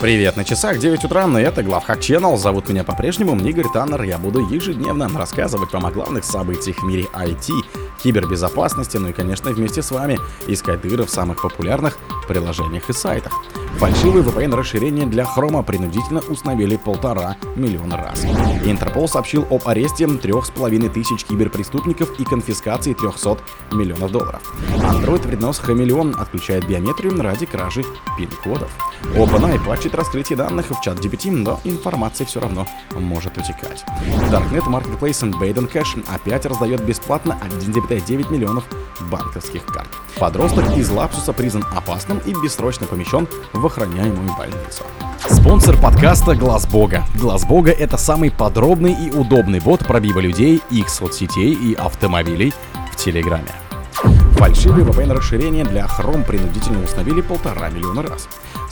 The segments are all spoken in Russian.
Привет, на часах 9 утра, и это Главхак Channel. Зовут меня по-прежнему Игорь Таннер. Я буду ежедневно рассказывать вам о главных событиях в мире IT, кибербезопасности, ну и, конечно, вместе с вами искать дыры в самых популярных приложениях и сайтах. Фальшивые VPN-расширения для Chrome принудительно установили полтора миллиона раз. Интерпол сообщил об аресте трех с половиной тысяч киберпреступников и конфискации 300 миллионов долларов. Android вреднос Хамелеон отключает биометрию ради кражи пин-кодов. OpenAI плачет раскрытие данных в чат GPT, но информация все равно может утекать. Darknet Marketplace Baden Cash опять раздает бесплатно 1,9 миллионов банковских карт. Подросток из Лапсуса признан опасным и бессрочно помещен в охраняемую больницу. Спонсор подкаста Глаз Бога. Глаз Бога это самый подробный и удобный бот пробива людей, их соцсетей и автомобилей в Телеграме. Фальшивые VPN-расширения для Chrome принудительно установили полтора миллиона раз.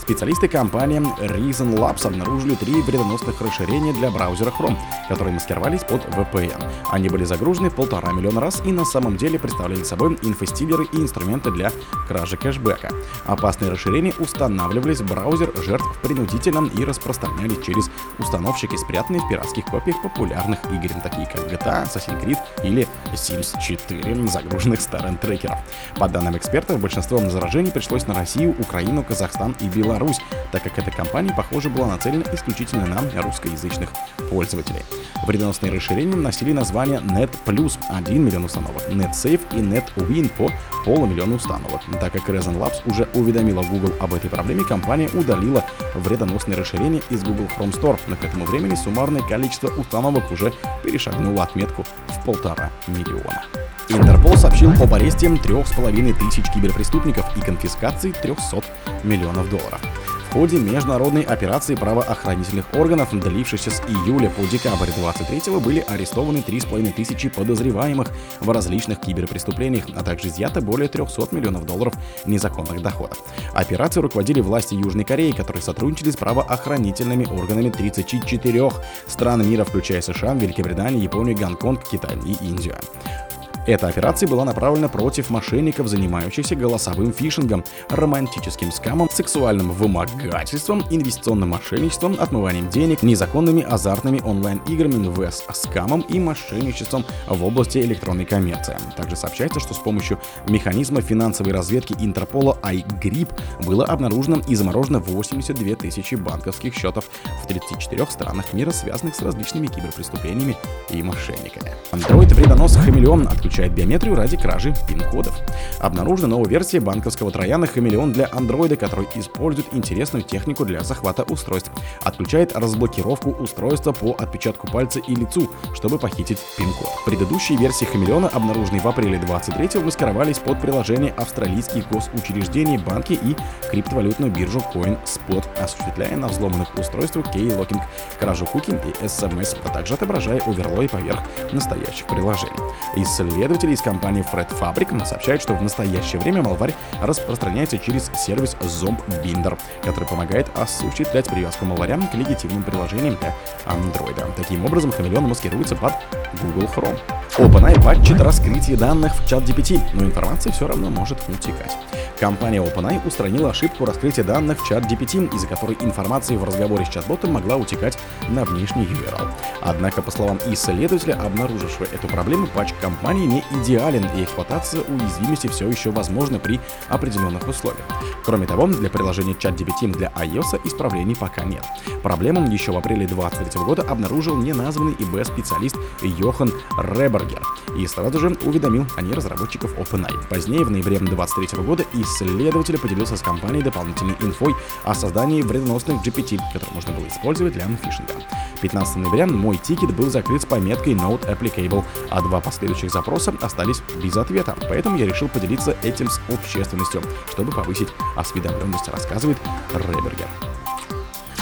Специалисты компании Reason Labs обнаружили три вредоносных расширения для браузера Chrome, которые маскировались под VPN. Они были загружены полтора миллиона раз и на самом деле представляли собой инфостилеры и инструменты для кражи кэшбэка. Опасные расширения устанавливались в браузер жертв принудительно и распространялись через установщики, спрятанные в пиратских копиях популярных игр, такие как GTA, Assassin's Creed или Sims 4, загруженных с торрент-трекеров. По данным экспертов, большинство заражений пришлось на Россию, Украину, Казахстан и Беларусь Беларусь, так как эта компания, похоже, была нацелена исключительно на русскоязычных пользователей. Вредоносные расширения носили название Net Plus 1 миллион установок, NetSafe и NetWin по полумиллиона установок. Так как Reason Labs уже уведомила Google об этой проблеме, компания удалила вредоносные расширения из Google Chrome Store, но к этому времени суммарное количество установок уже перешагнуло отметку в полтора миллиона. Интерпол сообщил об аресте трех с половиной тысяч киберпреступников и конфискации 300 миллионов долларов. В ходе международной операции правоохранительных органов, длившейся с июля по декабрь 23 были арестованы 3,5 тысячи подозреваемых в различных киберпреступлениях, а также изъято более 300 миллионов долларов незаконных доходов. Операцию руководили власти Южной Кореи, которые сотрудничали с правоохранительными органами 34 стран мира, включая США, Великобританию, Японию, Гонконг, Китай и Индию. Эта операция была направлена против мошенников, занимающихся голосовым фишингом, романтическим скамом, сексуальным вымогательством, инвестиционным мошенничеством, отмыванием денег, незаконными азартными онлайн-играми, ВС-скамом и мошенничеством в области электронной коммерции. Также сообщается, что с помощью механизма финансовой разведки Интерпола iGrip было обнаружено и заморожено 82 тысячи банковских счетов в 34 странах мира, связанных с различными киберпреступлениями и мошенниками. Android вредонос Хамелеон отключил изучает биометрию ради кражи пин-кодов. Обнаружена новая версия банковского трояна Хамелеон для андроида, который использует интересную технику для захвата устройств. Отключает разблокировку устройства по отпечатку пальца и лицу, чтобы похитить пин-код. Предыдущие версии Хамелеона, обнаруженные в апреле 23 маскировались под приложение австралийских госучреждений, банки и криптовалютную биржу CoinSpot, осуществляя на взломанных устройствах key-locking, кражу куки и SMS, а также отображая оверлой поверх настоящих приложений. Исследование Исследователи из компании Fred Fabric сообщают, что в настоящее время малварь распространяется через сервис Zombbinder, который помогает осуществлять привязку малваря к легитимным приложениям для Android. Таким образом, хамелеон маскируется под Google Chrome. OpenAI патчит раскрытие данных в чат GPT, но информация все равно может утекать. Компания OpenAI устранила ошибку раскрытия данных в чат GPT, из-за которой информация в разговоре с чат-ботом могла утекать на внешний URL. Однако, по словам исследователя, обнаружившего эту проблему, патч компании не идеален, и эксплуатация уязвимости все еще возможна при определенных условиях. Кроме того, для приложения ChatGPT для iOS исправлений пока нет. Проблему еще в апреле 2023 года обнаружил неназванный ИБ-специалист Йохан Ребергер и сразу же уведомил о ней разработчиков OpenAI. Позднее, в ноябре 2023 года, исследователь поделился с компанией дополнительной инфой о создании вредоносных GPT, которые можно было использовать для фишинга. 15 ноября мой тикет был закрыт с пометкой Not Applicable, а два последующих запроса остались без ответа. Поэтому я решил поделиться этим с общественностью, чтобы повысить осведомленность, рассказывает Ребергер.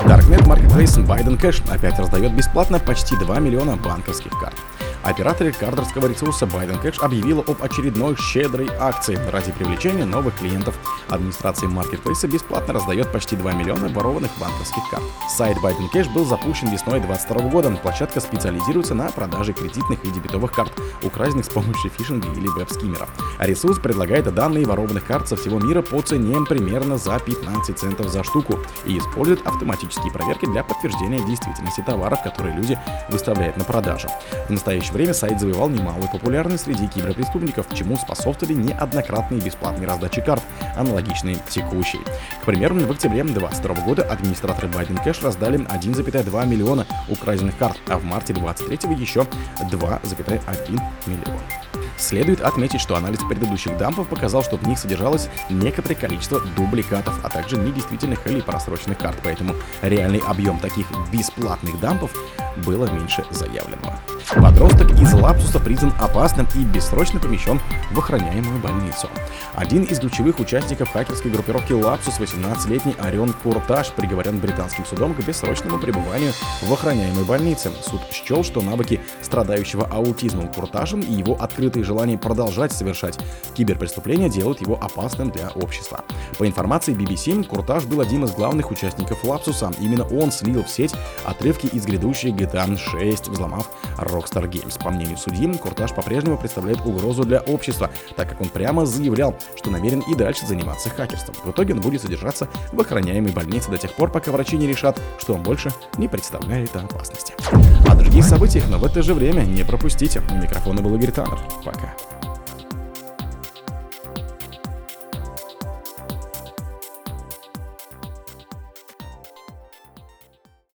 Darknet Marketplace Biden Cash опять раздает бесплатно почти 2 миллиона банковских карт. Оператор кардерского ресурса Biden Cash объявила об очередной щедрой акции ради привлечения новых клиентов. Администрация Marketplace бесплатно раздает почти 2 миллиона ворованных банковских карт. Сайт Biden Cash был запущен весной 2022 года. Площадка специализируется на продаже кредитных и дебетовых карт, украденных с помощью фишинга или веб-скиммера. Ресурс предлагает данные ворованных карт со всего мира по цене примерно за 15 центов за штуку и использует автоматические проверки для подтверждения действительности товаров, которые люди выставляют на продажу. В настоящее время сайт завоевал немалую популярность среди киберпреступников, чему способствовали неоднократные бесплатные раздачи карт, аналогичные текущей. К примеру, в октябре 2022 года администраторы Biden Cash раздали 1,2 миллиона украденных карт, а в марте 2023 еще 2,1 миллиона. Следует отметить, что анализ предыдущих дампов показал, что в них содержалось некоторое количество дубликатов, а также недействительных или просроченных карт, поэтому реальный объем таких бесплатных дампов было меньше заявленного. Подросток из Лапсуса признан опасным и бессрочно помещен в охраняемую больницу. Один из ключевых участников хакерской группировки Лапсус, 18-летний Орион Курташ, приговорен британским судом к бессрочному пребыванию в охраняемой больнице. Суд счел, что навыки страдающего аутизмом Куртажем и его открытые желание продолжать совершать киберпреступления делают его опасным для общества. По информации BBC, Куртаж был один из главных участников Лапсуса. Именно он слил в сеть отрывки из грядущей GTA 6, взломав Rockstar Games. По мнению судьи, Куртаж по-прежнему представляет угрозу для общества, так как он прямо заявлял, что намерен и дальше заниматься хакерством. В итоге он будет содержаться в охраняемой больнице до тех пор, пока врачи не решат, что он больше не представляет опасности. О других событиях, но в это же время не пропустите. У микрофона был Игорь Таннер. Пока.